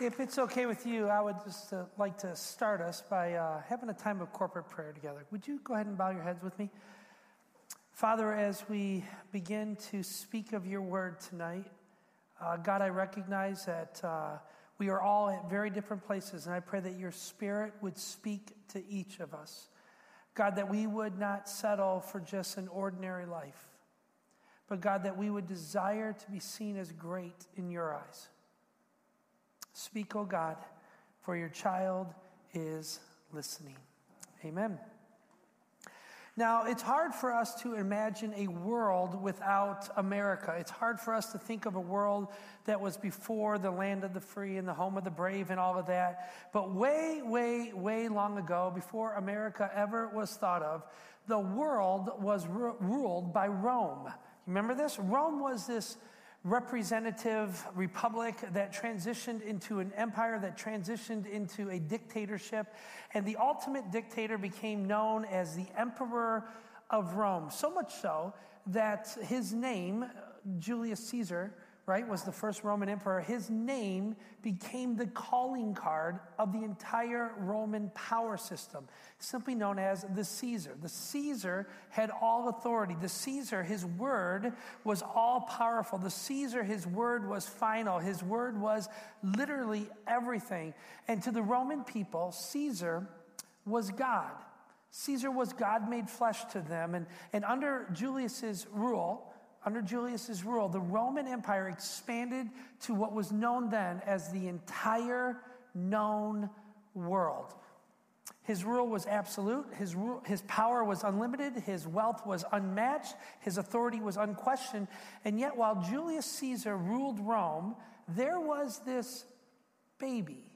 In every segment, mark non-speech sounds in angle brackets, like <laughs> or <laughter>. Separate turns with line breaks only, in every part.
If it's okay with you, I would just uh, like to start us by uh, having a time of corporate prayer together. Would you go ahead and bow your heads with me? Father, as we begin to speak of your word tonight, uh, God, I recognize that uh, we are all at very different places, and I pray that your spirit would speak to each of us. God, that we would not settle for just an ordinary life, but God, that we would desire to be seen as great in your eyes. Speak, O God, for your child is listening. Amen. Now, it's hard for us to imagine a world without America. It's hard for us to think of a world that was before the land of the free and the home of the brave and all of that. But way, way, way long ago, before America ever was thought of, the world was ru- ruled by Rome. You remember this? Rome was this representative republic that transitioned into an empire that transitioned into a dictatorship. And the ultimate dictator became known as the Emperor of Rome. So much so that his name, Julius Caesar, right, was the first Roman emperor, his name became the calling card of the entire Roman power system, simply known as the Caesar. The Caesar had all authority. The Caesar, his word was all powerful. The Caesar, his word was final. His word was literally everything. And to the Roman people, Caesar was God. Caesar was God made flesh to them. And, and under Julius's rule, under Julius's rule, the Roman Empire expanded to what was known then as the entire known world. His rule was absolute, his, his power was unlimited, his wealth was unmatched, his authority was unquestioned. And yet, while Julius Caesar ruled Rome, there was this baby.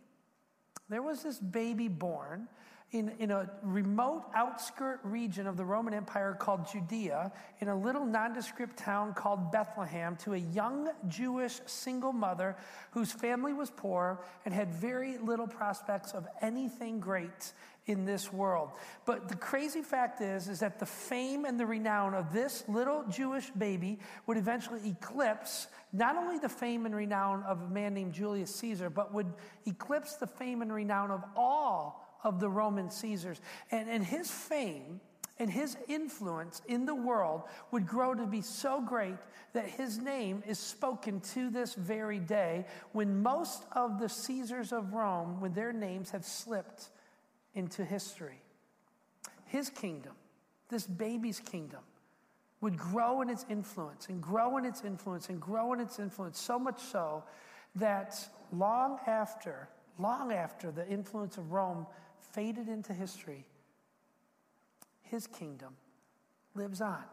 There was this baby born in, in a remote outskirt region of the Roman Empire called Judea, in a little nondescript town called Bethlehem, to a young Jewish single mother whose family was poor and had very little prospects of anything great in this world. But the crazy fact is, is that the fame and the renown of this little Jewish baby would eventually eclipse not only the fame and renown of a man named Julius Caesar, but would eclipse the fame and renown of all of the Roman Caesars. And, and his fame and his influence in the world would grow to be so great that his name is spoken to this very day when most of the Caesars of Rome, when their names have slipped into history. His kingdom, this baby's kingdom, would grow in its influence and grow in its influence and grow in its influence, so much so that long after, long after the influence of Rome faded into history, his kingdom lives on.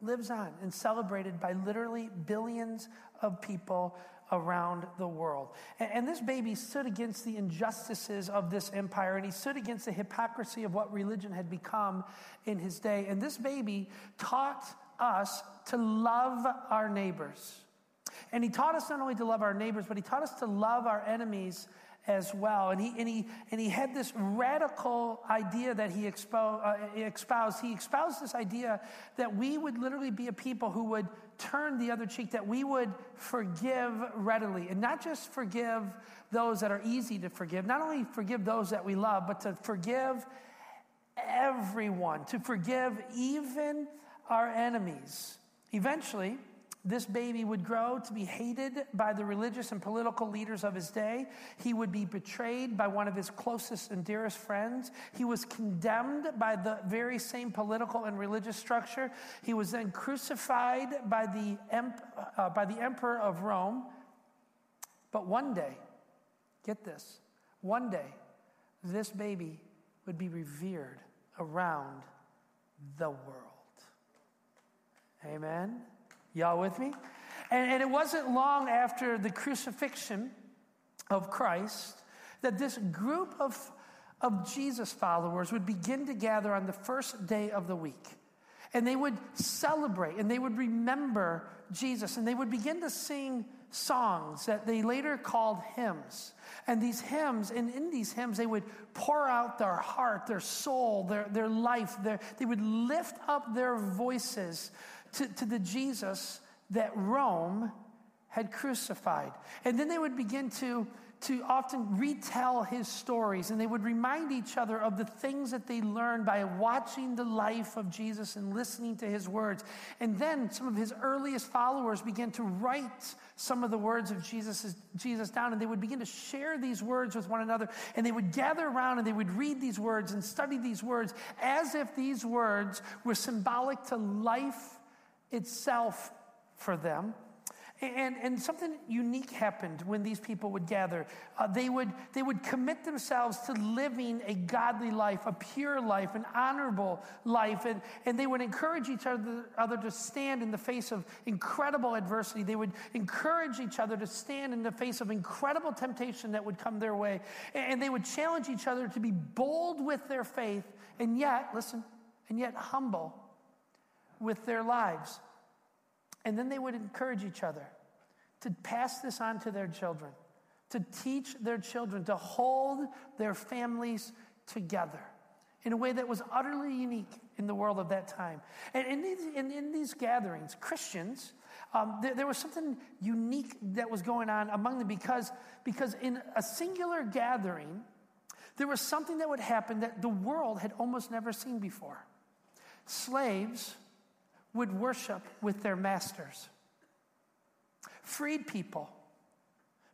Lives on and celebrated by literally billions of people around the world. And, and, this baby stood against the injustices of this empire and he stood against the hypocrisy of what religion had become in his day. And this baby taught us to love our neighbors. And he taught us not only to love our neighbors, but he taught us to love our enemies as well. And he, and he, and he had this radical idea that he expo, uh, espoused. He espoused this idea that we would literally be a people who would turn the other cheek, that we would forgive readily. And not just forgive those that are easy to forgive, not only forgive those that we love, but to forgive everyone, to forgive even our enemies. Eventually, this baby would grow to be hated by the religious and political leaders of his day. He would be betrayed by one of his closest and dearest friends. He was condemned by the very same political and religious structure. He was then crucified by the, uh, by the emperor of Rome. But one day, get this, one day, this baby would be revered around the world. Amen. Y'all with me? And, and it wasn't long after the crucifixion of Christ that this group of, of Jesus followers would begin to gather on the first day of the week. And they would celebrate and they would remember Jesus and they would begin to sing songs that they later called hymns. And these hymns, and in these hymns, they would pour out their heart, their soul, their, their life. Their, they would lift up their voices to, to the Jesus that Rome had crucified. And then they would begin to, to often retell his stories and they would remind each other of the things that they learned by watching the life of Jesus and listening to his words. And then some of his earliest followers began to write some of the words of Jesus, Jesus down and they would begin to share these words with one another and they would gather around and they would read these words and study these words as if these words were symbolic to life itself for them. And, and something unique happened when these people would gather. Uh, they, would, they would commit themselves to living a godly life, a pure life, an honorable life. And, and they would encourage each other, other to stand in the face of incredible adversity. They would encourage each other to stand in the face of incredible temptation that would come their way. And they would challenge each other to be bold with their faith and yet, listen, and yet humble with their lives. And then they would encourage each other to pass this on to their children, to teach their children to hold their families together in a way that was utterly unique in the world of that time. And in these, in, in these gatherings, Christians, um, there, there, was something unique that was going on among them because, because in a singular gathering, there was something that would happen that the world had almost never seen before. Slaves would worship with their masters. Freed people,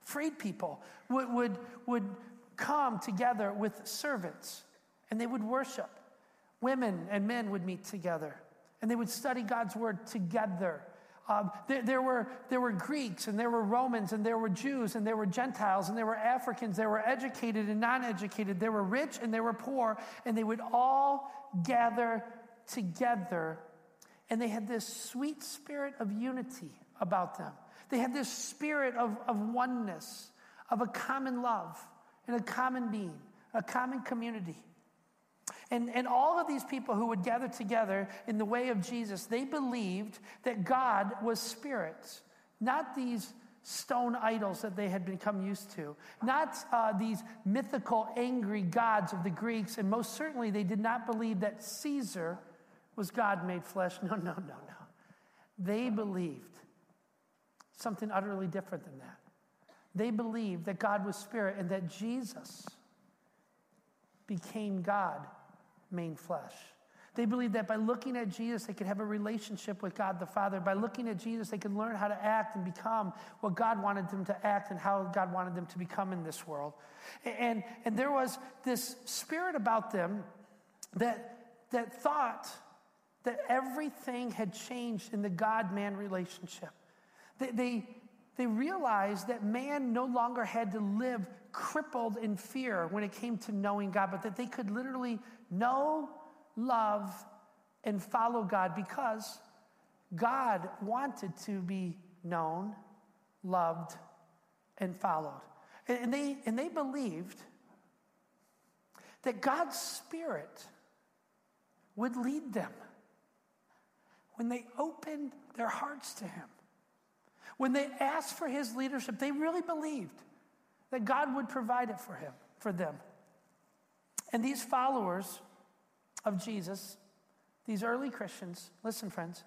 freed people would, would, would come together with servants and they would worship. Women and men would meet together and they would study God's word together. Um, there, there, were, there were Greeks and there were Romans and there were Jews and there were Gentiles and there were Africans. There were educated and non educated. There were rich and there were poor. And they would all gather together and they had this sweet spirit of unity about them. They had this spirit of, of oneness, of a common love and a common being, a common community. And, and all of these people who would gather together in the way of Jesus, they believed that God was spirit, not these stone idols that they had become used to, not uh, these mythical, angry gods of the Greeks, and most certainly they did not believe that Caesar was God made flesh. <laughs> No, no, no, no. They believed something utterly different than that. They believed that God was spirit and that Jesus became God made flesh. They believed that by looking at Jesus, they could have a relationship with God the Father. By looking at Jesus, they could learn how to act and become what God wanted them to act and how God wanted them to become in this world. And, and there was this spirit about them that, that thought that everything had changed in the God man relationship. They, they, they realized that man no longer had to live crippled in fear when it came to knowing God, but that they could literally know, love, and follow God because God wanted to be known, loved, and followed. And they, and they believed that God's Spirit would lead them when they opened their hearts to Him, when they asked for His leadership, they really believed that God would provide it for him, for them. And these followers of Jesus, these early Christians, listen, friends,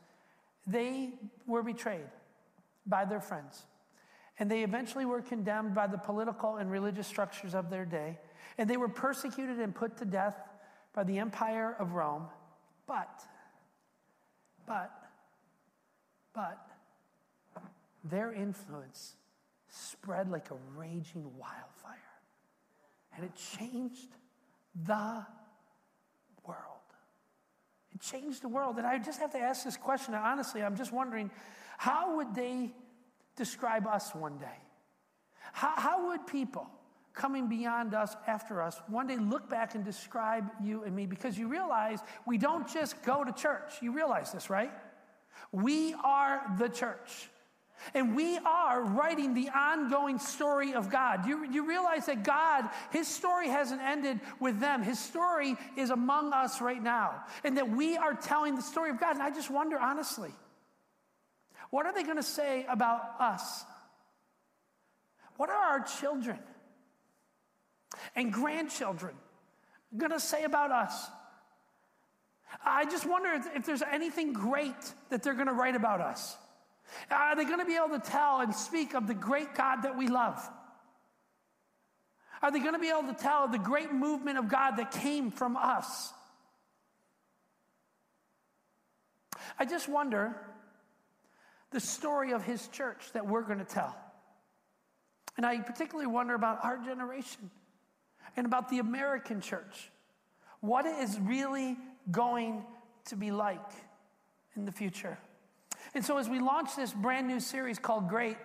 they were betrayed by their friends. And they eventually were condemned by the political and religious structures of their day. And they were persecuted and put to death by the empire of Rome. But but, but, their influence spread like a raging wildfire. And it changed the world. It changed the world. And I just have to ask this question. Honestly, I'm just wondering how would they describe us one day? How, how would people coming beyond us, after us, one day look back and describe you and me because you realize we don't just go to church. You realize this, right? We are the church. And we are writing the ongoing story of God. You, you realize that God, His story hasn't ended with them. His story is among us right now. And that we are telling the story of God. And I just wonder, honestly, what are they going to say about us? What are our children? And grandchildren going to say about us? I just wonder if, there's anything great that they're going to write about us. Are they going to be able to tell and speak of the great God that we love? Are they going to be able to tell of the great movement of God that came from us? I just wonder the story of his church that we're going to tell. And I particularly wonder about our generation and about the American church. What is really going to be like in the future? And so, as we launch this brand new series called Great,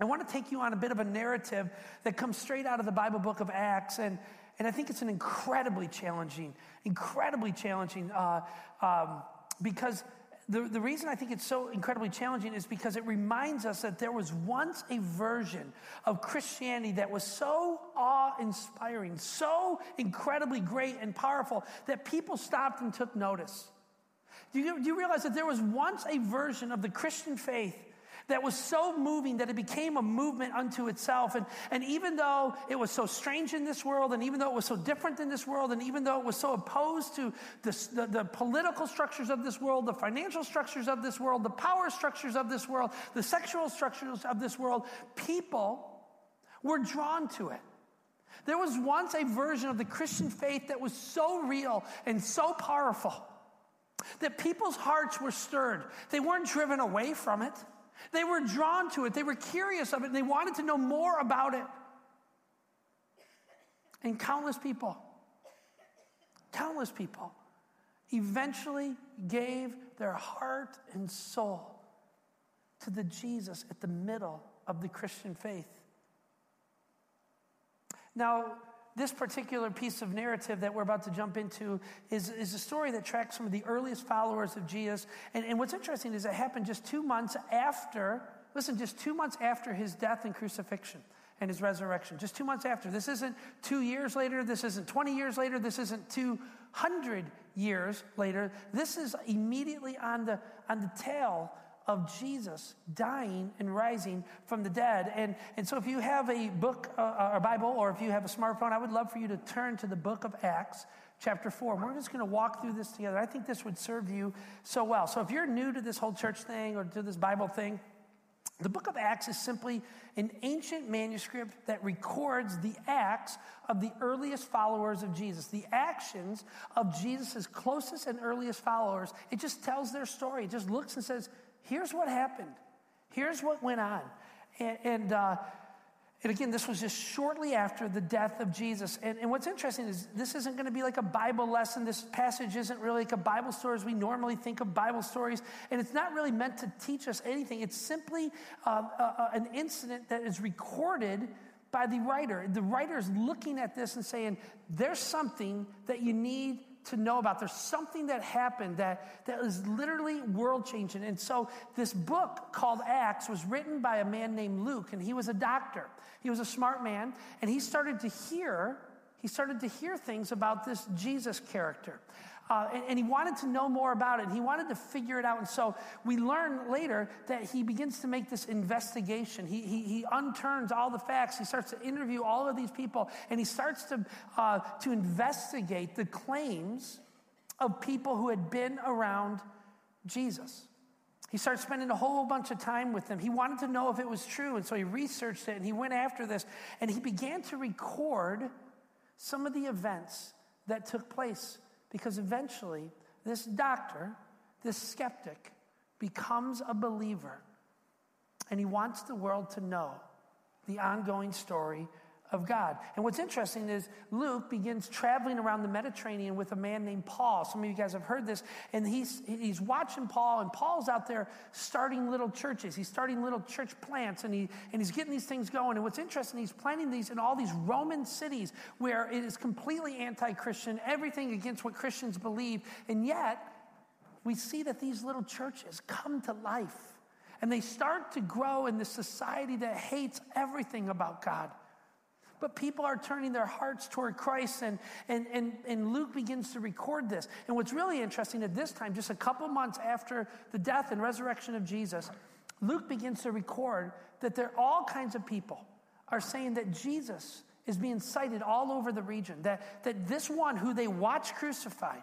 I want to take you on a bit of a narrative that comes straight out of the Bible book of Acts. And, and I think it's an incredibly challenging, incredibly challenging uh, um, because the, the reason I think it's so incredibly challenging is because it reminds us that there was once a version of Christianity that was so awe inspiring, so incredibly great and powerful that people stopped and took notice. Do you, do you realize that there was once a version of the Christian faith that was so moving that it became a movement unto itself. And, and even though it was so strange in this world, and even though it was so different in this world, and even though it was so opposed to the, the, the political structures of this world, the financial structures of this world, the power structures of this world, the sexual structures of this world, people were drawn to it. There was once a version of the Christian faith that was so real and so powerful that people's hearts were stirred. They weren't driven away from it. They were drawn to it, they were curious of it, and they wanted to know more about it. And countless people, countless people eventually gave their heart and soul to the Jesus at the middle of the Christian faith. Now, this particular piece of narrative that we're about to jump into is, is a story that tracks some of the earliest followers of Jesus. And, and what's interesting is it happened just two months after, listen, just two months after his death and crucifixion and his resurrection. Just two months after. This isn't two years later. This isn't 20 years later. This isn't 200 years later. This is immediately on the, on the tail of Jesus dying and rising from the dead. And, and so, if you have a book, uh, a Bible, or if you have a smartphone, I would love for you to turn to the book of Acts, chapter 4. We're just going to walk through this together. I think this would serve you so well. So, if you're new to this whole church thing or to this Bible thing, the book of Acts is simply an ancient manuscript that records the acts of the earliest followers of Jesus, the actions of Jesus' closest and earliest followers. It just tells their story. It just looks and says, here's what happened. Here's what went on. And, and, uh, and again, this was just shortly after the death of Jesus. And, and what's interesting is this isn't going to be like a Bible lesson. This passage isn't really like a Bible story as we normally think of Bible stories. And it's not really meant to teach us anything. It's simply uh, uh, an incident that is recorded by the writer. The writer is looking at this and saying, there's something that you need to know about. There's something that happened that, that is literally world changing. And so this book called Acts was written by a man named Luke, and he was a doctor. He was a smart man, and he started to hear, he started to hear things about this Jesus character. Uh, and, and, he wanted to know more about it. He wanted to figure it out. And so we learn later that he begins to make this investigation. He, he, he unturns all the facts. He starts to interview all of these people. And he starts to, uh, to investigate the claims of people who had been around Jesus. He started spending a whole bunch of time with them. He wanted to know if it was true. And so he researched it and he went after this. And he began to record some of the events that took place because eventually, this doctor, this skeptic, becomes a believer. And he wants the world to know the ongoing story of God. And what's interesting is Luke begins traveling around the Mediterranean with a man named Paul. Some of you guys have heard this. And he's, he's watching Paul, and Paul's out there starting little churches. He's starting little church plants, and, he, and he's getting these things going. And what's interesting, he's planting these in all these Roman cities where it is completely anti Christian, everything against what Christians believe. And yet, we see that these little churches come to life. And they start to grow in this society that hates everything about God. But people are turning their hearts toward Christ, and, and, and, and Luke begins to record this. And what's really interesting at this time, just a couple months after the death and resurrection of Jesus, Luke begins to record that there are all kinds of people are saying that Jesus is being sighted all over the region, that, that this one who they watch crucified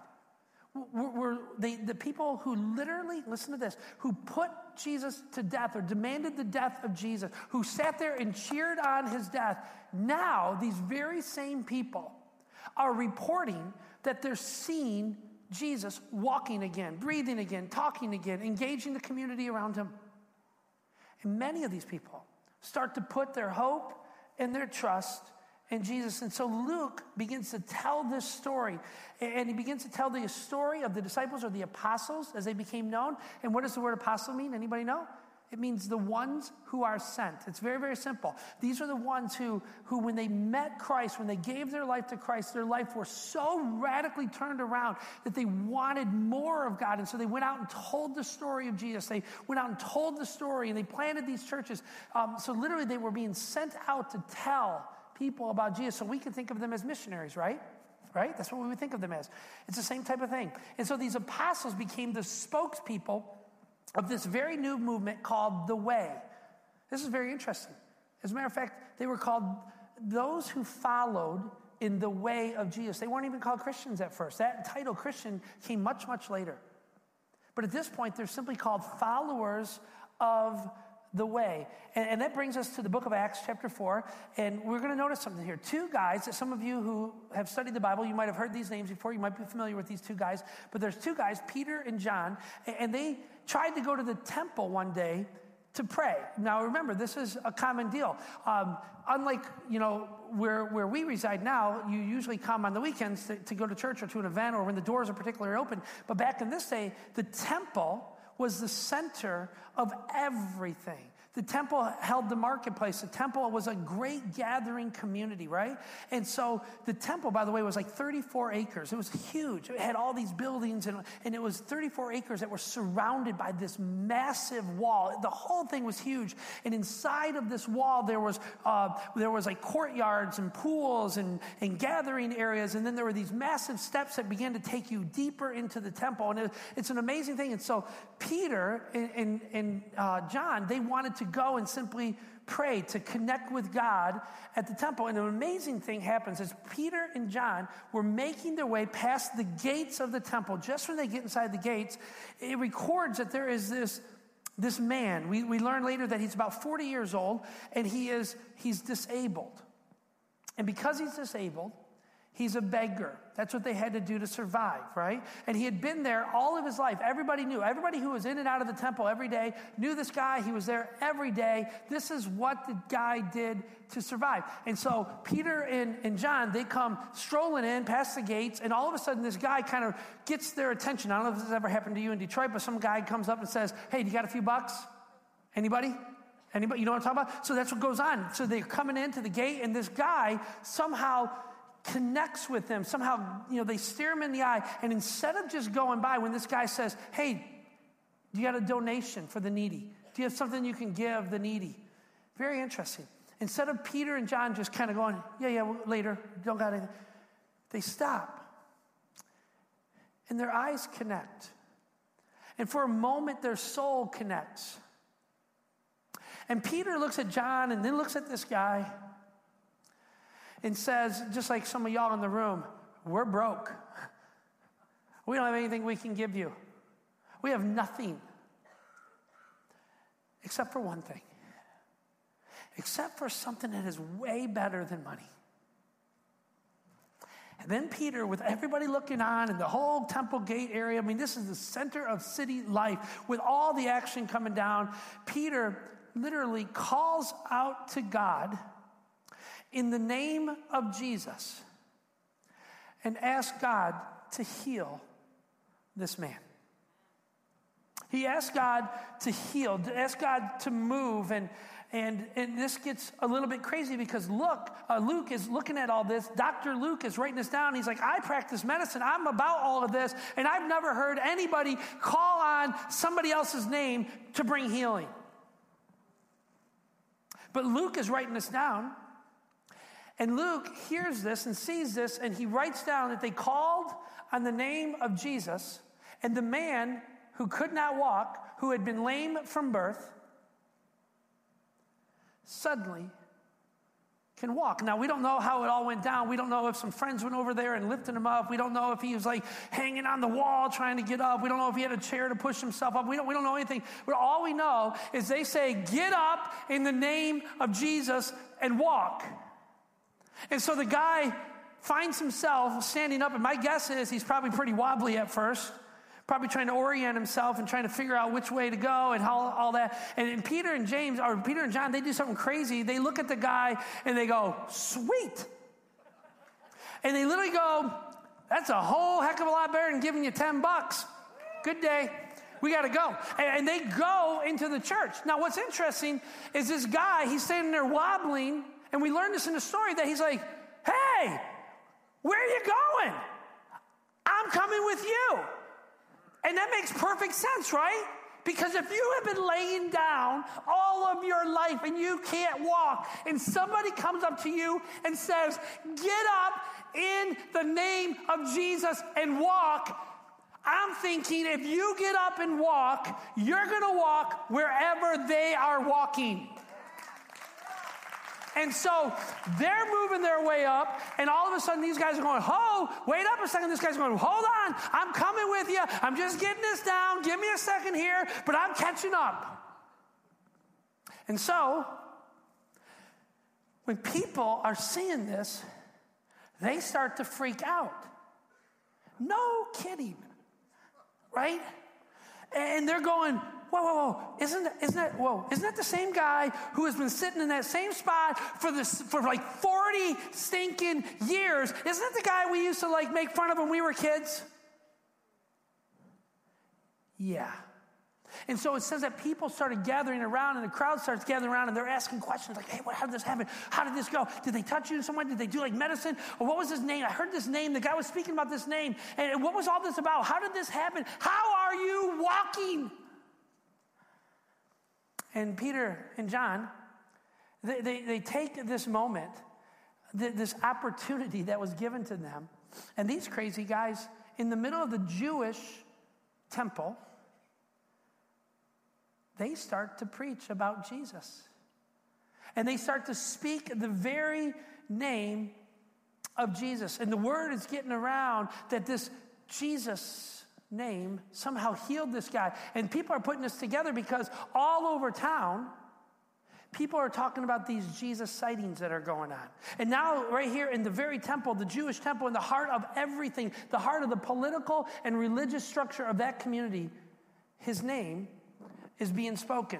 were, were they, the people who literally, listen to this, who put Jesus to death or demanded the death of Jesus, who sat there and cheered on his death. Now, these very same people are reporting that they're seeing Jesus walking again, breathing again, talking again, engaging the community around him. And many of these people start to put their hope and their trust in Jesus. And so Luke begins to tell this story. And he begins to tell the story of the disciples or the apostles as they became known. And what does the word apostle mean? Anybody know? It means the ones who are sent. It's very, very simple. These are the ones who, who, when they met Christ, when they gave their life to Christ, their life was so radically turned around that they wanted more of God. And so they went out and told the story of Jesus. They went out and told the story and they planted these churches. Um, so literally, they were being sent out to tell people about Jesus. So we can think of them as missionaries, right? Right? That's what we would think of them as. It's the same type of thing. And so these apostles became the spokespeople of this very new movement called the Way. This is very interesting. As a matter of fact, they were called those who followed in the way of Jesus. They weren't even called Christians at first. That title, Christian, came much, much later. But at this point, they're simply called followers of the way. And, and, that brings us to the book of Acts, chapter 4. And we're going to notice something here. Two guys that some of you who have studied the Bible, you might have heard these names before. You might be familiar with these two guys. But there's two guys, Peter and John, and they tried to go to the temple one day to pray. Now remember, this is a common deal. Um, unlike, you know, where, where we reside now, you usually come on the weekends to, to go to church or to an event or when the doors are particularly open. But back in this day, the temple was the center of everything. The temple held the marketplace. The temple was a great gathering community, right? And so the temple, by the way, was like 34 acres. It was huge. It had all these buildings, and, and it was 34 acres that were surrounded by this massive wall. The whole thing was huge. And inside of this wall, there was, uh, there was like courtyards and pools and, and gathering areas. And then there were these massive steps that began to take you deeper into the temple. And it, it's an amazing thing. And so Peter and, and, and uh, John, they wanted to go and simply pray, to connect with God at the temple. And an amazing thing happens as Peter and John were making their way past the gates of the temple. Just when they get inside the gates, it records that there is this, this man. We, we learn later that he's about 40 years old and he is, he's disabled. And because he's disabled, He's a beggar. That's what they had to do to survive, right? And he had been there all of his life. Everybody knew. Everybody who was in and out of the temple every day knew this guy. He was there every day. This is what the guy did to survive. And so Peter and, and John, they come strolling in past the gates, and all of a sudden this guy kind of gets their attention. I don't know if this has ever happened to you in Detroit, but some guy comes up and says, Hey, you got a few bucks? Anybody? Anybody? You know what I'm talking about? So that's what goes on. So they're coming into the gate, and this guy somehow connects with them. Somehow, you know, they stare him in the eye. And instead of just going by, when this guy says, Hey, do you got a donation for the needy? Do you have something you can give the needy? Very interesting. Instead of Peter and John just kind of going, Yeah, yeah, later, don't got anything, they stop. And their eyes connect. And for a moment, their soul connects. And Peter looks at John and then looks at this guy and says, just like some of y'all in the room, we're broke. We don't have anything we can give you. We have nothing except for one thing, except for something that is way better than money. And then Peter, with everybody looking on and the whole temple gate area, I mean, this is the center of city life with all the action coming down. Peter literally calls out to God in the name of Jesus and ask God to heal this man. He asked God to heal, to ask God to move. And, and, and this gets a little bit crazy because look, uh, Luke is looking at all this. Dr. Luke is writing this down. He's like, I practice medicine. I'm about all of this. And I've never heard anybody call on somebody else's name to bring healing. But Luke is writing this down. And Luke hears this and sees this, and he writes down that they called on the name of Jesus, and the man who could not walk, who had been lame from birth, suddenly can walk. Now, we don't know how it all went down. We don't know if some friends went over there and lifted him up. We don't know if he was like hanging on the wall trying to get up. We don't know if he had a chair to push himself up. We don't, we don't know anything. But all we know is they say, Get up in the name of Jesus and walk. And so the guy finds himself standing up, and my guess is he's probably pretty wobbly at first probably trying to orient himself and trying to figure out which way to go and how, all that. And, Peter and James, or Peter and John, they do something crazy. They look at the guy and they go, sweet. And they literally go, that's a whole heck of a lot better than giving you 10 bucks. Good day. We got to go. And they go into the church. Now, what's interesting is this guy, he's standing there wobbling, and we learn this in the story that he's like, hey, where are you going? I'm coming with you. And that makes perfect sense, right? Because if you have been laying down all of your life and you can't walk, and somebody comes up to you and says, Get up in the name of Jesus and walk, I'm thinking if you get up and walk, you're to walk wherever they are walking. And so they're moving their way up, and all of a sudden these guys are going, Ho, wait up a second. This guy's going, Hold on, I'm coming with you. I'm just getting this down. Give me a second here, but I'm catching up. And so, when people are seeing this, they start to freak out. No kidding, right? And they're going, whoa, whoa, whoa, isn't that, isn't that, whoa, isn't that the same guy who has been sitting in that same spot for this, for like 40 stinking years? Isn't that the guy we used to like make fun of when we were kids? Yeah. And so it says that people started gathering around and the crowd starts gathering around and they're asking questions like, hey, what, how did this happen? How did this go? Did they touch you in some way? Did they do like medicine? Or what was his name? I heard this name. The guy was speaking about this name. And what was all this about? How did this happen? How are you walking? And Peter and John, they, they, they take this moment, this opportunity that was given to them, and these crazy guys in the middle of the Jewish temple, they start to preach about Jesus. And they start to speak the very name of Jesus. And the word is getting around that this Jesus name somehow healed this guy. And people are putting this together because all over town, people are talking about these Jesus sightings that are going on. And now, right here in the very temple, the Jewish temple, in the heart of everything, the heart of the political and religious structure of that community, his name is being spoken.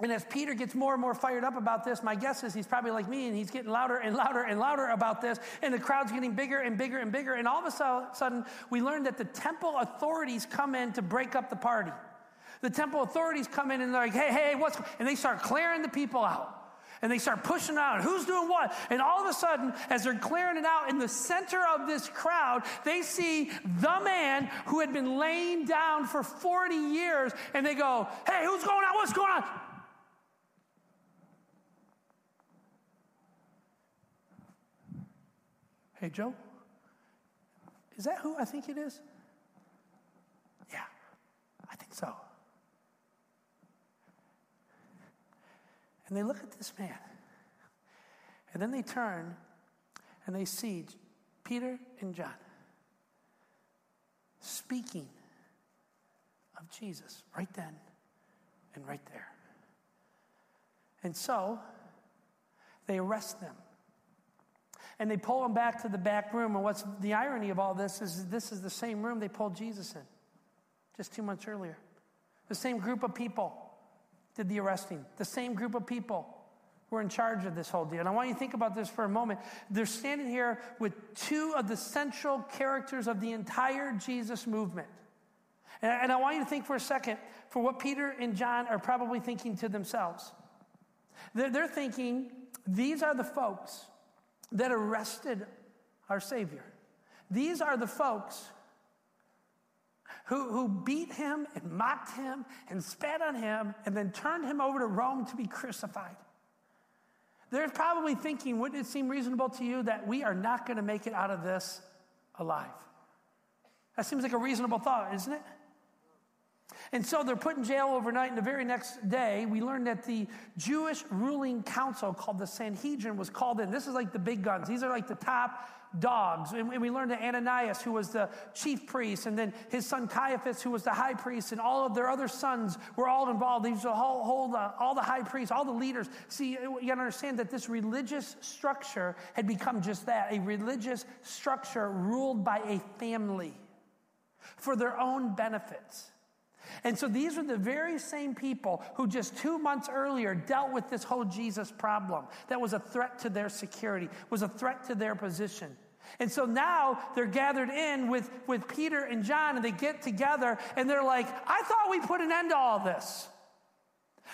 And as Peter gets more and more fired up about this, my guess is he's probably like me and he's getting louder and louder and louder about this. And the crowd's getting bigger and bigger and bigger. And all of a sudden, we learn that the temple authorities come in to break up the party. The temple authorities come in and they're like, hey, hey, what's, and they start clearing the people out. And they start pushing out who's doing what. And all of a sudden, as they're clearing it out, in the center of this crowd, they see the man who had been laying down for 40 years. And they go, Hey, who's going on? What's going on? Hey, Joe, is that who I think it is? Yeah, I think so. And they look at this man, and then they turn and they see Peter and John speaking of Jesus right then and right there. And so they arrest them and they pull him back to the back room. And what's the irony of all this is this is the same room they pulled Jesus in just two months earlier. The same group of people did the arresting, the same group of people were in charge of this whole deal. And I want you to think about this for a moment. They're standing here with two of the central characters of the entire Jesus movement. And I want you to think for a second for what Peter and John are probably thinking to themselves. They're thinking, these are the folks that arrested our Savior. These are the folks who, who beat him and mocked him and spat on him and then turned him over to Rome to be crucified. They're probably thinking, wouldn't it seem reasonable to you that we are not going to make it out of this alive? That seems like a reasonable thought, isn't it? And so they're put in jail overnight, and the very next day, we learned that the Jewish ruling council called the Sanhedrin was called in. This is like the big guns, these are like the top dogs. And we learned that Ananias, who was the chief priest, and then his son Caiaphas, who was the high priest, and all of their other sons were all involved. These were all, all, the, all the high priests, all the leaders. See, you gotta understand that this religious structure had become just that a religious structure ruled by a family for their own benefits. And so these were the very same people who just two months earlier dealt with this whole Jesus problem that was a threat to their security, was a threat to their position. And so now they're gathered in with, with Peter and John, and they get together and they're like, I thought we put an end to all this.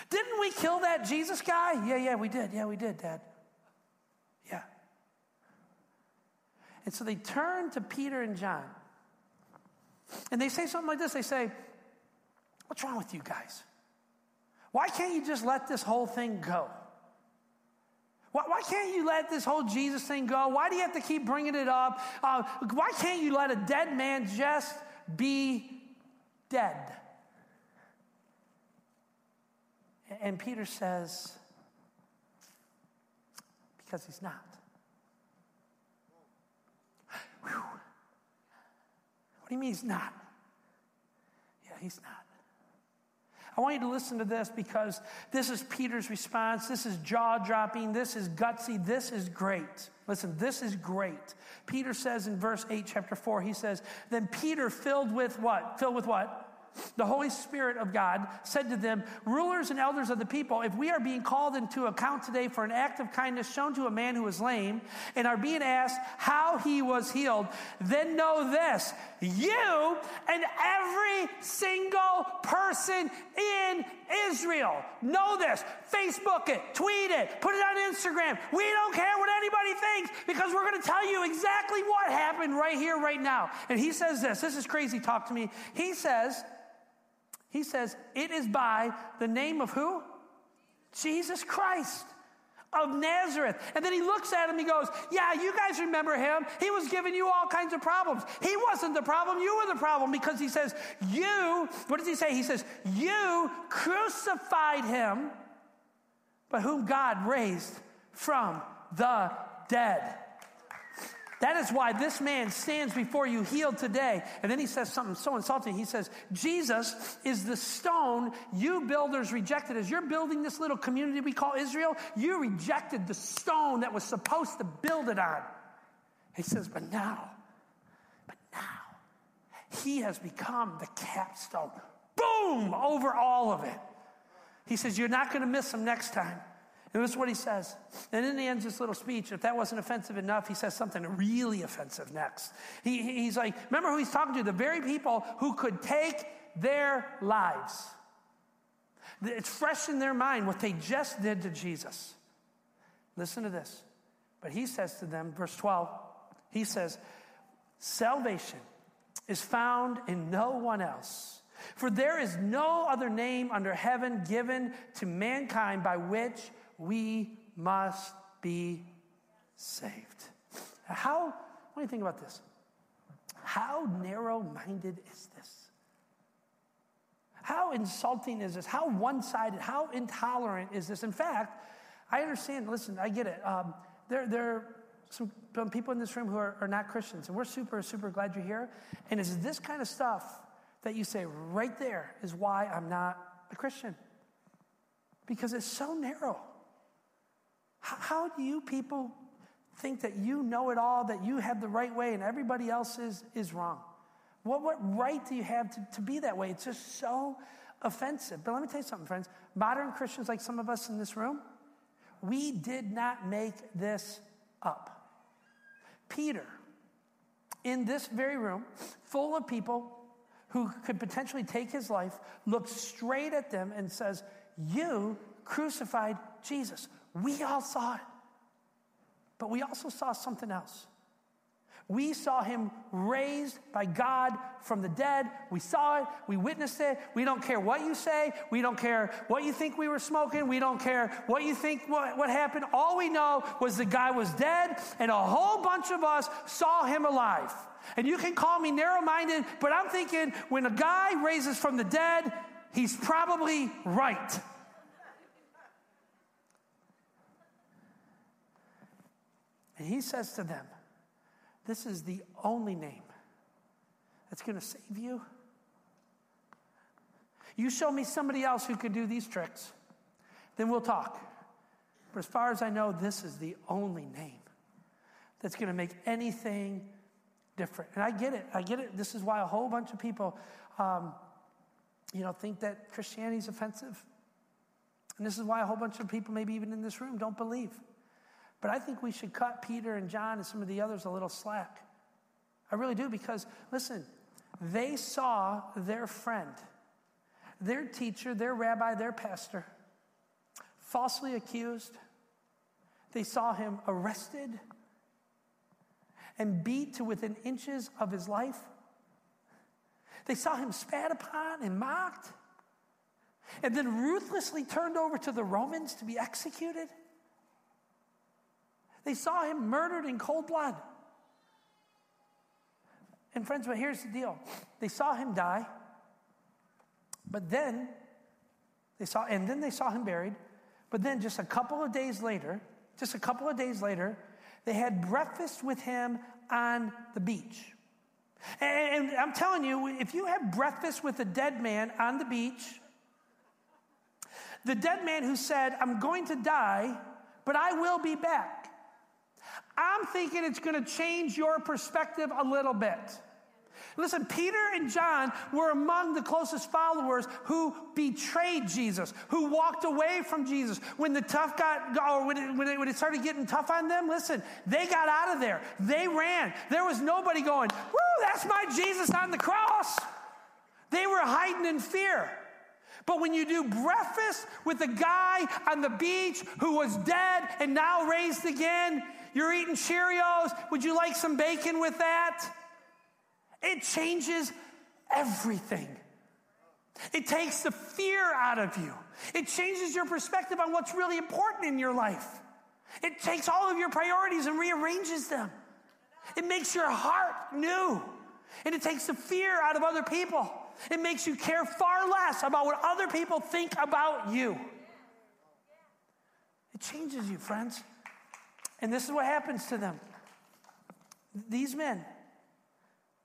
Didn't we kill that Jesus guy? Yeah, yeah, we did. Yeah, we did, Dad. Yeah. And so they turn to Peter and John. And they say something like this. They say, What's wrong with you guys? Why can't you just let this whole thing go? Why, why can't you let this whole Jesus thing go? Why do you have to keep bringing it up? Uh, why can't you let a dead man just be dead? And Peter says, because he's not. Whew. What do you mean he's not? Yeah, he's not. I want you to listen to this because this is Peter's response. This is jaw dropping. This is gutsy. This is great. Listen, this is great. Peter says in verse 8, chapter 4, he says, Then Peter, filled with what? Filled with what? The Holy Spirit of God said to them, Rulers and elders of the people, if we are being called into account today for an act of kindness shown to a man who was lame and are being asked how he was healed, then know this you and every single person in Israel know this. Facebook it, tweet it, put it on Instagram. We don't care what anybody thinks because we're going to tell you exactly what happened right here, right now. And he says this this is crazy talk to me. He says, he says, It is by the name of who? Jesus Christ of Nazareth. And then he looks at him, he goes, Yeah, you guys remember him. He was giving you all kinds of problems. He wasn't the problem, you were the problem because he says, You, what does he say? He says, You crucified him, but whom God raised from the dead. That is why this man stands before you healed today. And then he says something so insulting. He says, Jesus is the stone you builders rejected. As you're building this little community we call Israel, you rejected the stone that was supposed to build it on. He says, but now, but now, he has become the capstone. Boom! Over all of it. He says, You're not going to miss him next time. And this is what he says. And then he ends this little speech. If that wasn't offensive enough, he says something really offensive next. He, he's like, remember who he's talking to? The very people who could take their lives. It's fresh in their mind what they just did to Jesus. Listen to this. But he says to them, verse 12, he says, Salvation is found in no one else. For there is no other name under heaven given to mankind by which we must be saved. How, what do you think about this? How narrow minded is this? How insulting is this? How one sided, how intolerant is this? In fact, I understand, listen, I get it. Um, there, there are some, some, people in this room who are, are not Christians, and we're super, super glad you're here. And it's this kind of stuff that you say right there is why I'm not a Christian. Because it's so narrow. How do you people think that you know it all, that you have the right way, and everybody else is, is wrong? What, what right do you have to, to be that way? It's just so offensive. But let me tell you something, friends. Modern Christians, like some of us in this room, we did not make this up. Peter, in this very room, full of people who could potentially take his life, looks straight at them and says, You crucified Jesus. We all saw it. But we also saw something else. We saw him raised by God from the dead. We saw it. We witnessed it. We don't care what you say. We don't care what you think we were smoking. We don't care what you think what, what happened. All we know was the guy was dead, and a whole bunch of us saw him alive. And you can call me narrow minded, but I'm thinking when a guy raises from the dead, he's probably right. And he says to them, This is the only name that's going to save you. You show me somebody else who could do these tricks, then we'll talk. But as far as I know, this is the only name that's going to make anything different. And I get it. I get it. This is why a whole bunch of people, um, you know, think that Christianity is offensive. And this is why a whole bunch of people, maybe even in this room, don't believe. But I think we should cut Peter and John and some of the others a little slack. I really do because, listen, they saw their friend, their teacher, their rabbi, their pastor, falsely accused. They saw him arrested and beat to within inches of his life. They saw him spat upon and mocked, and then ruthlessly turned over to the Romans to be executed. They saw him murdered in cold blood. And, friends, but here's the deal they saw him die, but then they saw, and then they saw him buried, but then just a couple of days later, just a couple of days later, they had breakfast with him on the beach. And I'm telling you, if you have breakfast with a dead man on the beach, the dead man who said, I'm going to die, but I will be back, I'm thinking it's going to change your perspective a little bit. Listen, Peter and John were among the closest followers who betrayed Jesus, who walked away from Jesus. When the tough got, or when it, when it, when it started getting tough on them, listen, they got out of there. They ran. There was nobody going, woo, that's my Jesus on the cross. They were hiding in fear. But when you do breakfast with a guy on the beach who was dead and now raised again, you're eating Cheerios. Would you like some bacon with that? It changes everything. It takes the fear out of you. It changes your perspective on what's really important in your life. It takes all of your priorities and rearranges them. It makes your heart new. And it takes the fear out of other people. It makes you care far less about what other people think about you. It changes you, friends. And this is what happens to them. These men,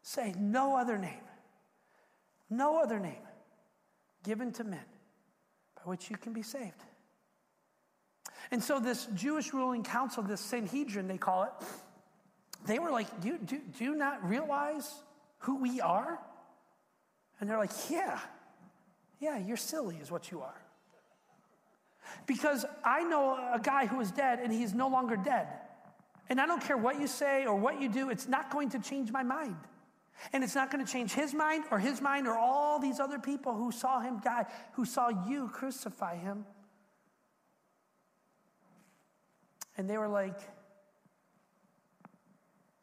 say no other name, no other name given to men by which you can be saved. And so, this Jewish ruling council, this Sanhedrin, they call it, they were like, do, do, do you not realize who we are? And they're like, Yeah, yeah, you're silly, is what you are. Because I know a guy who is dead and he's no longer dead. And I don't care what you say or what you do, it's not going to change my mind. And it's not going to change his mind or his mind or all these other people who saw him die, who saw you crucify him. And they were like,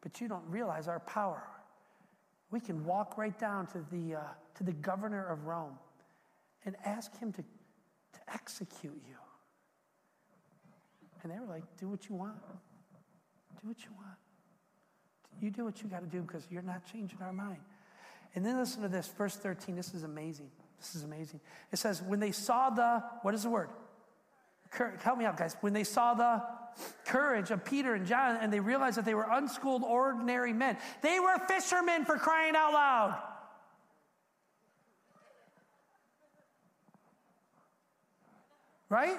but you don't realize our power. We can walk right down to the, uh, to the governor of Rome and ask him to, to execute you. And they were like, do what you want. Do what you want. You do what you got to do because you're not changing our mind. And then listen to this, verse 13. This is amazing. This is amazing. It says, when they saw the, what is the word? Help me out, guys. When they saw the courage of Peter and John and they realized that they were unschooled, ordinary men, they were fishermen for crying out loud. Right?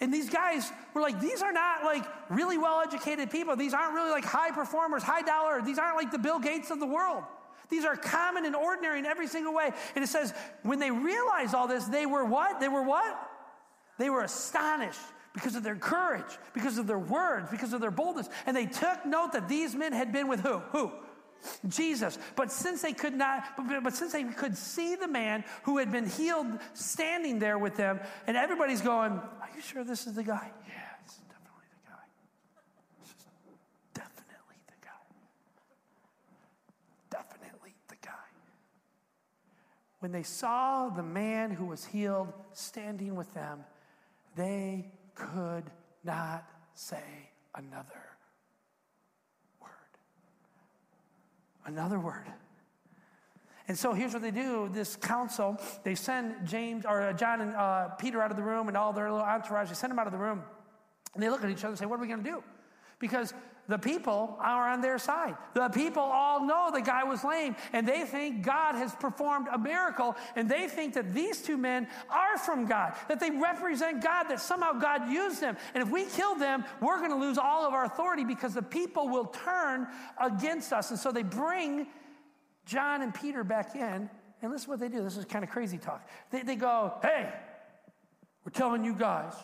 And these guys were like, these are not like really well educated people. These aren't really like high performers, high dollar. These aren't like the Bill Gates of the world. These are common and ordinary in every single way. And it says, when they realized all this, they were what? They were what? They were astonished because of their courage, because of their words, because of their boldness. And they took note that these men had been with who? Who? Jesus. But since they could not, but, since they could see the man who had been healed standing there with them, and everybody's going, Are you sure this is the guy? Yeah, this is definitely the guy. This is definitely the guy. Definitely the guy. When they saw the man who was healed standing with them, they could not say another Another word. And so here's what they do this council, they send James or uh, John and uh, Peter out of the room and all their little entourage, they send them out of the room. And they look at each other and say, What are we going to do? Because the people are on their side. The people all know the guy was lame, and they think God has performed a miracle, and they think that these two men are from God, that they represent God, that somehow God used them. And if we kill them, we're going to lose all of our authority because the people will turn against us. And so they bring John and Peter back in, and listen what they do. This is kind of crazy talk. They, they go, Hey, we're telling you guys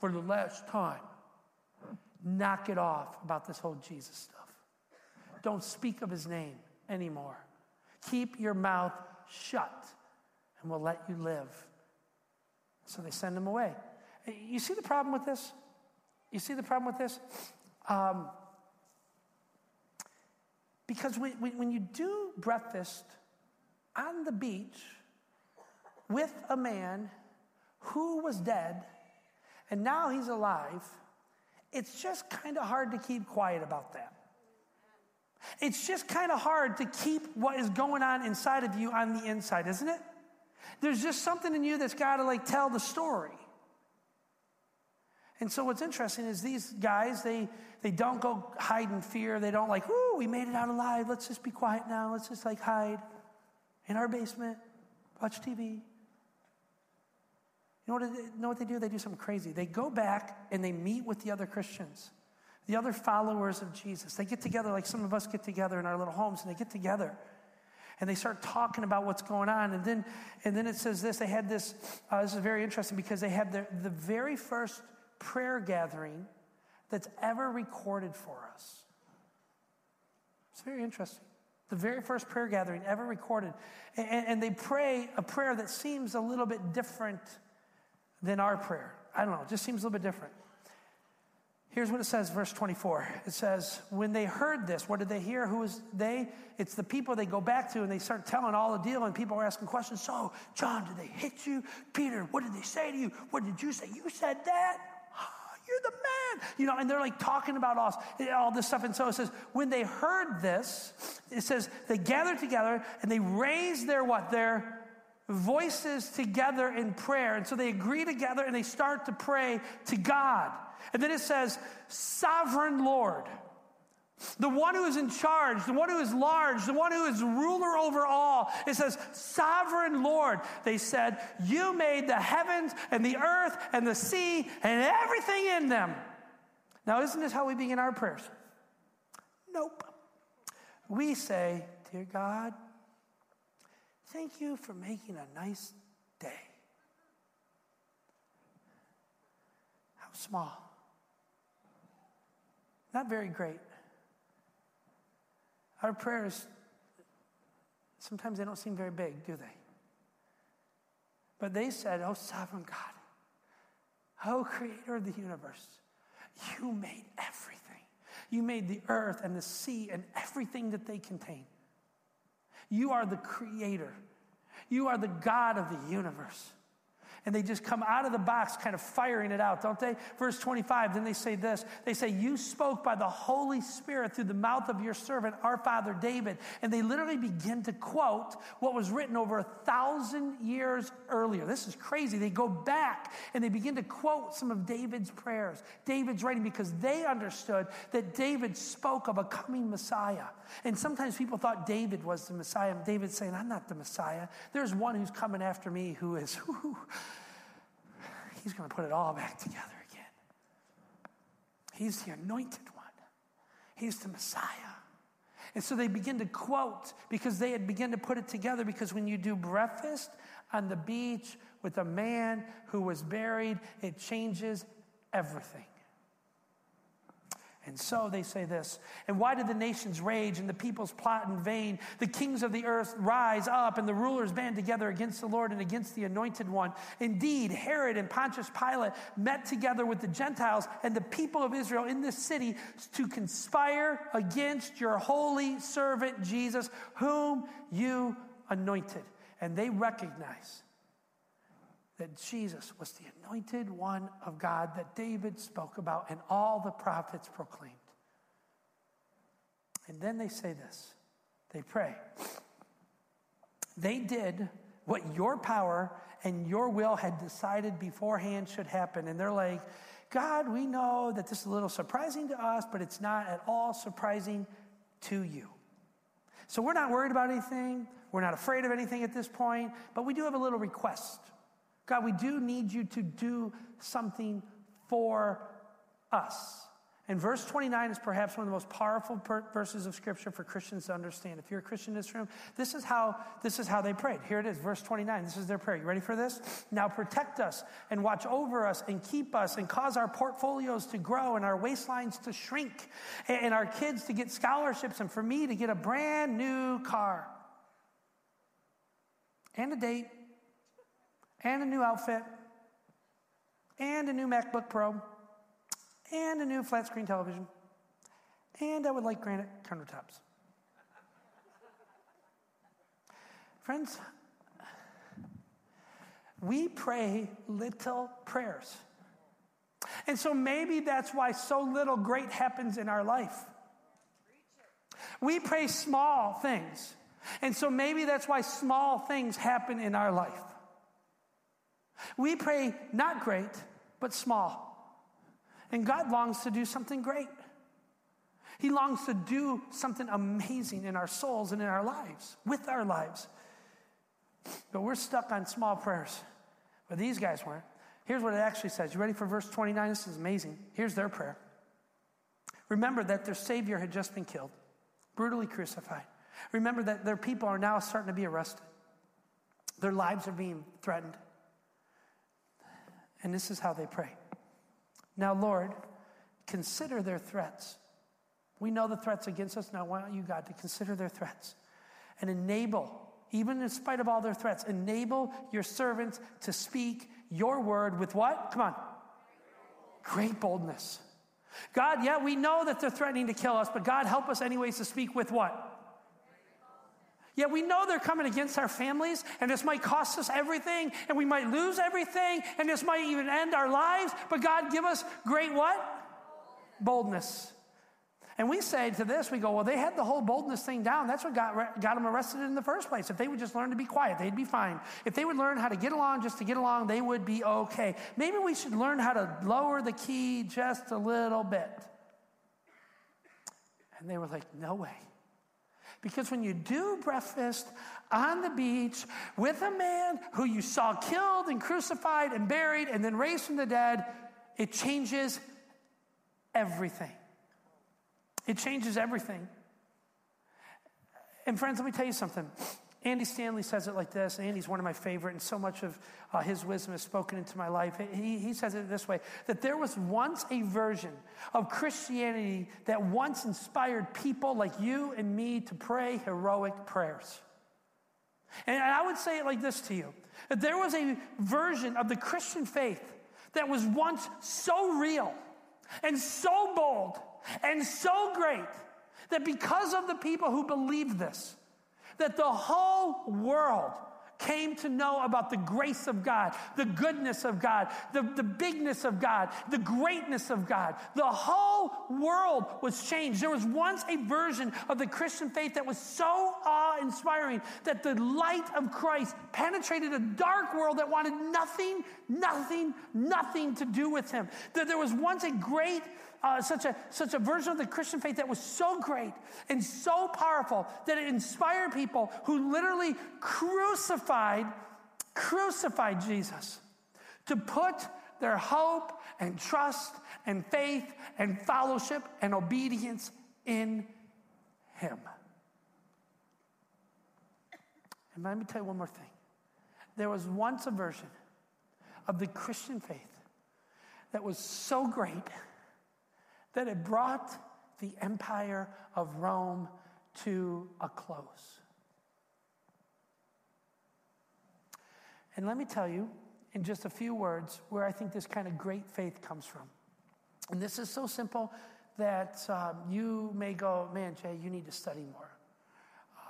for the last time knock it off about this whole Jesus stuff. Don't speak of his name anymore. Keep your mouth shut, and we'll let you live. So they send him away. You see the problem with this? You see the problem with this? Um, because when, when you do breakfast on the beach with a man who was dead and now he's alive, it's just kind of hard to keep quiet about that. It's just kind of hard to keep what is going on inside of you on the inside, isn't it? There's just something in you that's got to like tell the story. And so what's interesting is these guys, they they don't go hide in fear. They don't like, ooh, we made it out alive. Let's just be quiet now. Let's just like hide in our basement, watch TV. You know what, know what they do? They do something crazy. They go back and they meet with the other Christians, the other followers of Jesus. They get together like some of us get together in our little homes, and they get together and they start talking about what's going on. And then, and then it says this they had this, uh, this is very interesting because they had the, the very first prayer gathering that's ever recorded for us. It's very interesting. The very first prayer gathering ever recorded. And, and they pray a prayer that seems a little bit different than our prayer. I don't know, it just seems a little bit different. Here's what it says, verse 24. It says, When they heard this, what did they hear? Who is they? It's the people they go back to and they start telling all the deal, and people are asking questions. So, John, did they hit you? Peter, what did they say to you? What did you say? You said that? Ah, you're the man. You know, and they're like talking about all, all this stuff. And so it says, when they heard this, it says they gathered together and they raised their what? Their voices together in prayer. And so they agree together and they start to pray to God. And then it says, Sovereign Lord. The one who is in charge, the one who is large, the one who is ruler over all. It says, Sovereign Lord. They said, You made the heavens and the earth and the sea and everything in them. Now, isn't this how we begin our prayers? Nope. We say, Dear God, thank you for making a nice day. How small. Not very great. Our prayers, sometimes they don't seem very big, do they? But they said, Oh, sovereign God, oh, creator of the universe, you made everything. You made the earth and the sea and everything that they contain. You are the creator. You are the God of the universe and they just come out of the box kind of firing it out, don't they? Verse 25, then they say this they say, You spoke by the Holy Spirit through the mouth of your servant, our father David. And they literally begin to quote what was written over a thousand years earlier. This is crazy. They go back and they begin to quote some of David's prayers, David's writing, because they understood that David spoke of a coming Messiah. And sometimes people thought David was the Messiah. David's saying, I'm not the Messiah. There's one who's coming after me who is, <laughs> whoo, He's going to put it all back together again. He's the anointed one, He's the Messiah. And so they begin to quote because they had begun to put it together. Because when you do breakfast on the beach with a man who was buried, it changes everything. And so they say this. And why did the nations rage and the peoples plot in vain? The kings of the earth rise up and the rulers band together against the Lord and against the anointed one. Indeed, Herod and Pontius Pilate met together with the Gentiles and the people of Israel in this city to conspire against your holy servant Jesus, whom you anointed. and they recognize that Jesus was the anointed one of God that David spoke about and all the prophets proclaimed. And then they say this they pray. They did what your power and your will had decided beforehand should happen. And they're like, God, we know that this is a little surprising to us, but it's not at all surprising to you. So we're not worried about anything. We're not afraid of anything at this point, but we do have a little request. God, we do need you to do something for us. And verse 29 is perhaps one of the most powerful per- verses of scripture for Christians to understand. If you're a Christian in this room, this is how this is how they prayed. Here it is, verse 29. This is their prayer. You ready for this? Now protect us and watch over us and keep us and cause our portfolios to grow and our waistlines to shrink and, and our kids to get scholarships and for me to get a brand new car and a date and a new outfit and a new MacBook Pro and a new flat screen television. And I would like granite countertops. Friends, we pray little prayers. And so maybe that's why so little great happens in our life. We pray small things. And so maybe that's why small things happen in our life. We pray not great, but small. And God longs to do something great. He longs to do something amazing in our souls and in our lives, with our lives. But we're stuck on small prayers. But these guys weren't. Here's what it actually says. You ready for verse 29? This is amazing. Here's their prayer. Remember that their Savior had just been killed, brutally crucified. Remember that their people are now starting to be arrested, their lives are being threatened. And this is how they pray Now, Lord, consider their threats. We know the threats against us. Now, why don't you, God, to consider their threats and enable, even in spite of all their threats, enable your servants to speak your word with what? Come on. Great boldness. God, yeah, we know that they're threatening to kill us, but God, help us anyways to speak with what? Yeah, we know they're coming against our families, and this might cost us everything, and we might lose everything, and this might even end our lives. But God, give us great what? Boldness. And we say to this, we go, well, they had the whole boldness thing down. That's what got, got them arrested in the first place. If they would just learn to be quiet, they'd be fine. If they would learn how to get along just to get along, they would be okay. Maybe we should learn how to lower the key just a little bit. And they were like, no way. Because when you do breakfast on the beach with a man who you saw killed and crucified and buried and then raised from the dead, it changes everything. It changes everything. And friends, let me tell you something. Andy Stanley says it like this. Andy's one of my favorite, and so much of uh, his wisdom is spoken into my life. He, he says it this way that there was once a version of Christianity that once inspired people like you and me to pray heroic prayers. And I would say it like this to you that there was a version of the Christian faith that was once so real and so bold and so great that because of the people who believed this, that the whole world came to know about the grace of God, the goodness of God, the, the bigness of God, the greatness of God. The whole world was changed. There was once a version of the Christian faith that was so awe inspiring that the light of Christ penetrated a dark world that wanted nothing, nothing, nothing to do with him. That there was once a great uh, such, a, such a version of the Christian faith that was so great and so powerful that it inspired people who literally crucified, crucified Jesus to put their hope and trust and faith and fellowship and obedience in Him. And let me tell you one more thing. There was once a version of the Christian faith that was so great that it brought the empire of Rome to a close. And let me tell you, in just a few words, where I think this kind of great faith comes from. And this is so simple that um, you may go, man, Jay, you need to study more.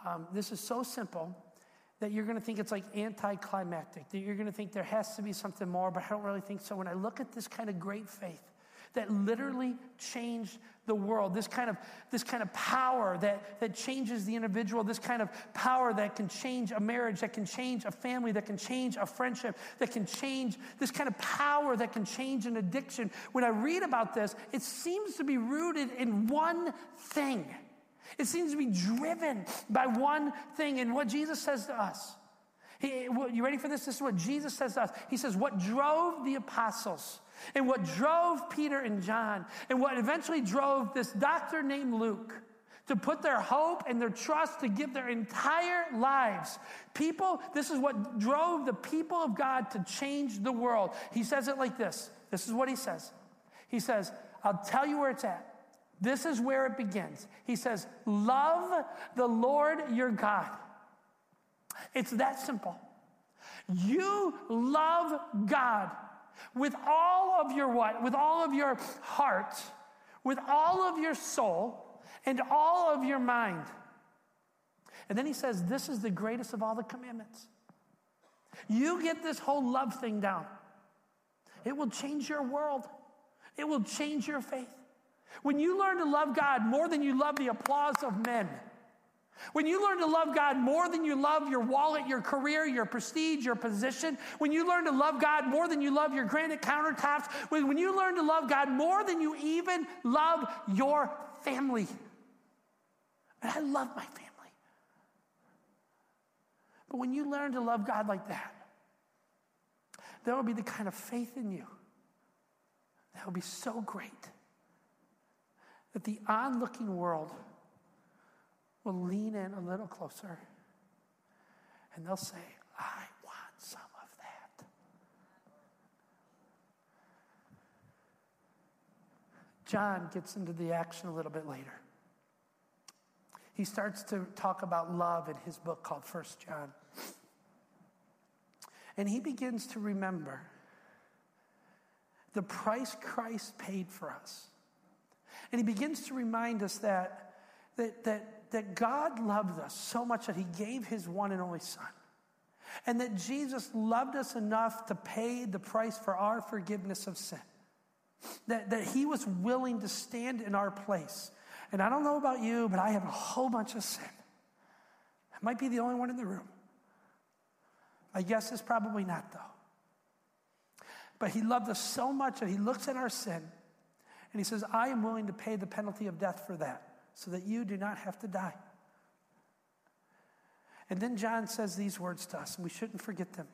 Um, this is so simple that you're going to think it's like anticlimactic, that you're going to think there has to be something more, but I don't really think so. When I look at this kind of great faith that literally changed the world, this kind of, this kind of power that, that changes the individual, this kind of power that can change a marriage, that can change a family, that can change a friendship, that can change this kind of power that can change an addiction. When I read about this, it seems to be rooted in one thing it seems to be driven by one thing. And what Jesus says to us, he, you ready for this? This is what Jesus says to us. He says, What drove the apostles and what drove Peter and John and what eventually drove this doctor named Luke to put their hope and their trust to give their entire lives. People, this is what drove the people of God to change the world. He says it like this. This is what he says. He says, I'll tell you where it's at. This is where it begins. He says, Love the Lord your God. It's that simple. You love God with all of your what? With all of your heart, with all of your soul, and all of your mind. And then he says, This is the greatest of all the commandments. You get this whole love thing down, it will change your world, it will change your faith. When you learn to love God more than you love the applause of men, when you learn to love God more than you love your wallet, your career, your prestige, your position, when you learn to love God more than you love your granite countertops, when, you learn to love God more than you even love your family. And I love my family. But when you learn to love God like that, there will be the kind of faith in you that will be so great that the onlooking world will lean in a little closer and they'll say, I want some of that. John gets into the action a little bit later. He starts to talk about love in his book called First John. And he begins to remember the price Christ paid for us. And he begins to remind us that, that, that, that God loved us so much that he gave his one and only Son. And that Jesus loved us enough to pay the price for our forgiveness of sin. That, that he was willing to stand in our place. And I don't know about you, but I have a whole bunch of sin. I might be the only one in the room. My guess is probably not, though. But he loved us so much that he looks at our sin and he says, I am willing to pay the penalty of death for that so that you do not have to die. And then John says these words to us, and we shouldn't forget them.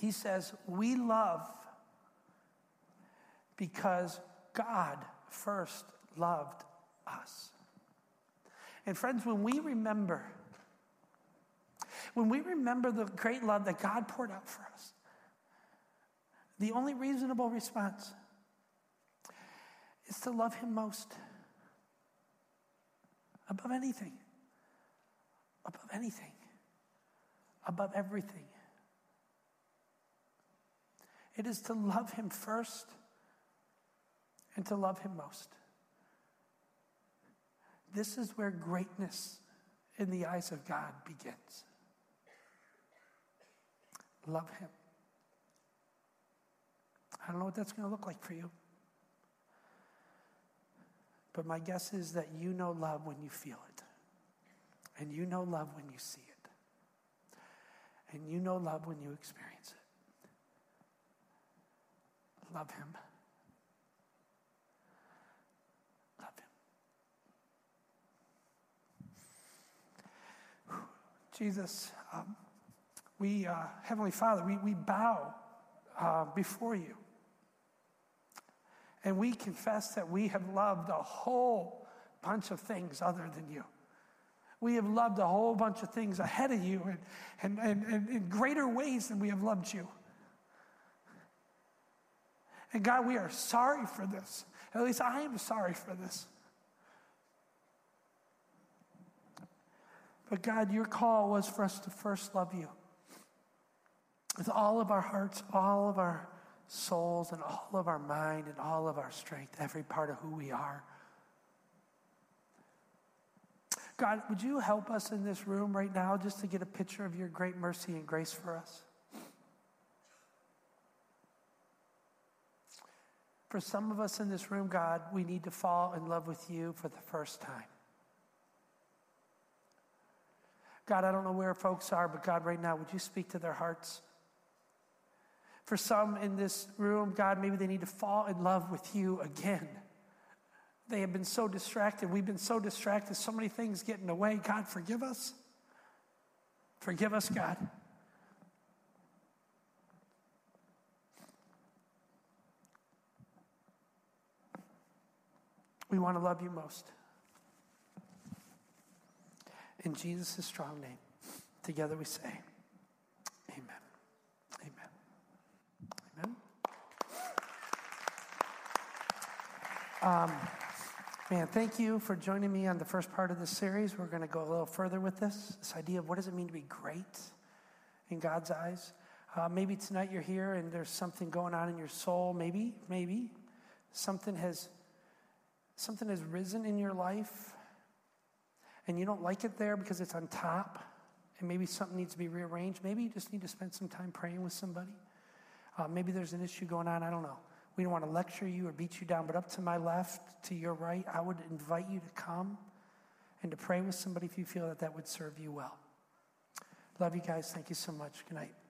He says, We love because God first loved us. And friends, when we remember, when we remember the great love that God poured out for us, the only reasonable response is to love Him most above anything, above anything, above everything. It is to love Him first and to love Him most. This is where greatness in the eyes of God begins. Love Him. I don't know what that's going to look like for you. But my guess is that you know love when you feel it. And you know love when you see it. And you know love when you experience it. Love Him. Love Him. Jesus, um, we, uh, Heavenly Father, we, we bow uh, before you. And we confess that we have loved a whole bunch of things other than you. We have loved a whole bunch of things ahead of you and, and, and, in greater ways than we have loved you. And God, we are sorry for this. At least I am sorry for this. But God, your call was for us to first love you with all of our hearts, all of our souls and all of our mind and all of our strength, every part of who we are. God, would you help us in this room right now just to get a picture of your great mercy and grace for us? For some of us in this room, God, we need to fall in love with you for the first time. God, I don't know where folks are, but God, right now, would you speak to their hearts? For some in this room, God, maybe they need to fall in love with you again. They have been so distracted. We've been so distracted. So many things get in the way. God, forgive us. Forgive us, God. We want to love you most. In Jesus' strong name, together we say, Amen. Amen. Amen. Um, man, thank you for joining me on the first part of this series. We're going to go a little further with this this idea of what does it mean to be great in God's eyes. Uh, maybe tonight you're here and there's something going on in your soul. Maybe, maybe something has something has risen in your life and you don't like it there because it's on top, and maybe something needs to be rearranged, maybe you just need to spend some time praying with somebody. Uh, maybe there's an issue going on, I don't know. We don't want to lecture you or beat you down, but up to my left, to your right, I would invite you to come and to pray with somebody if you feel that that would serve you well. Love you guys. Thank you so much. Good night.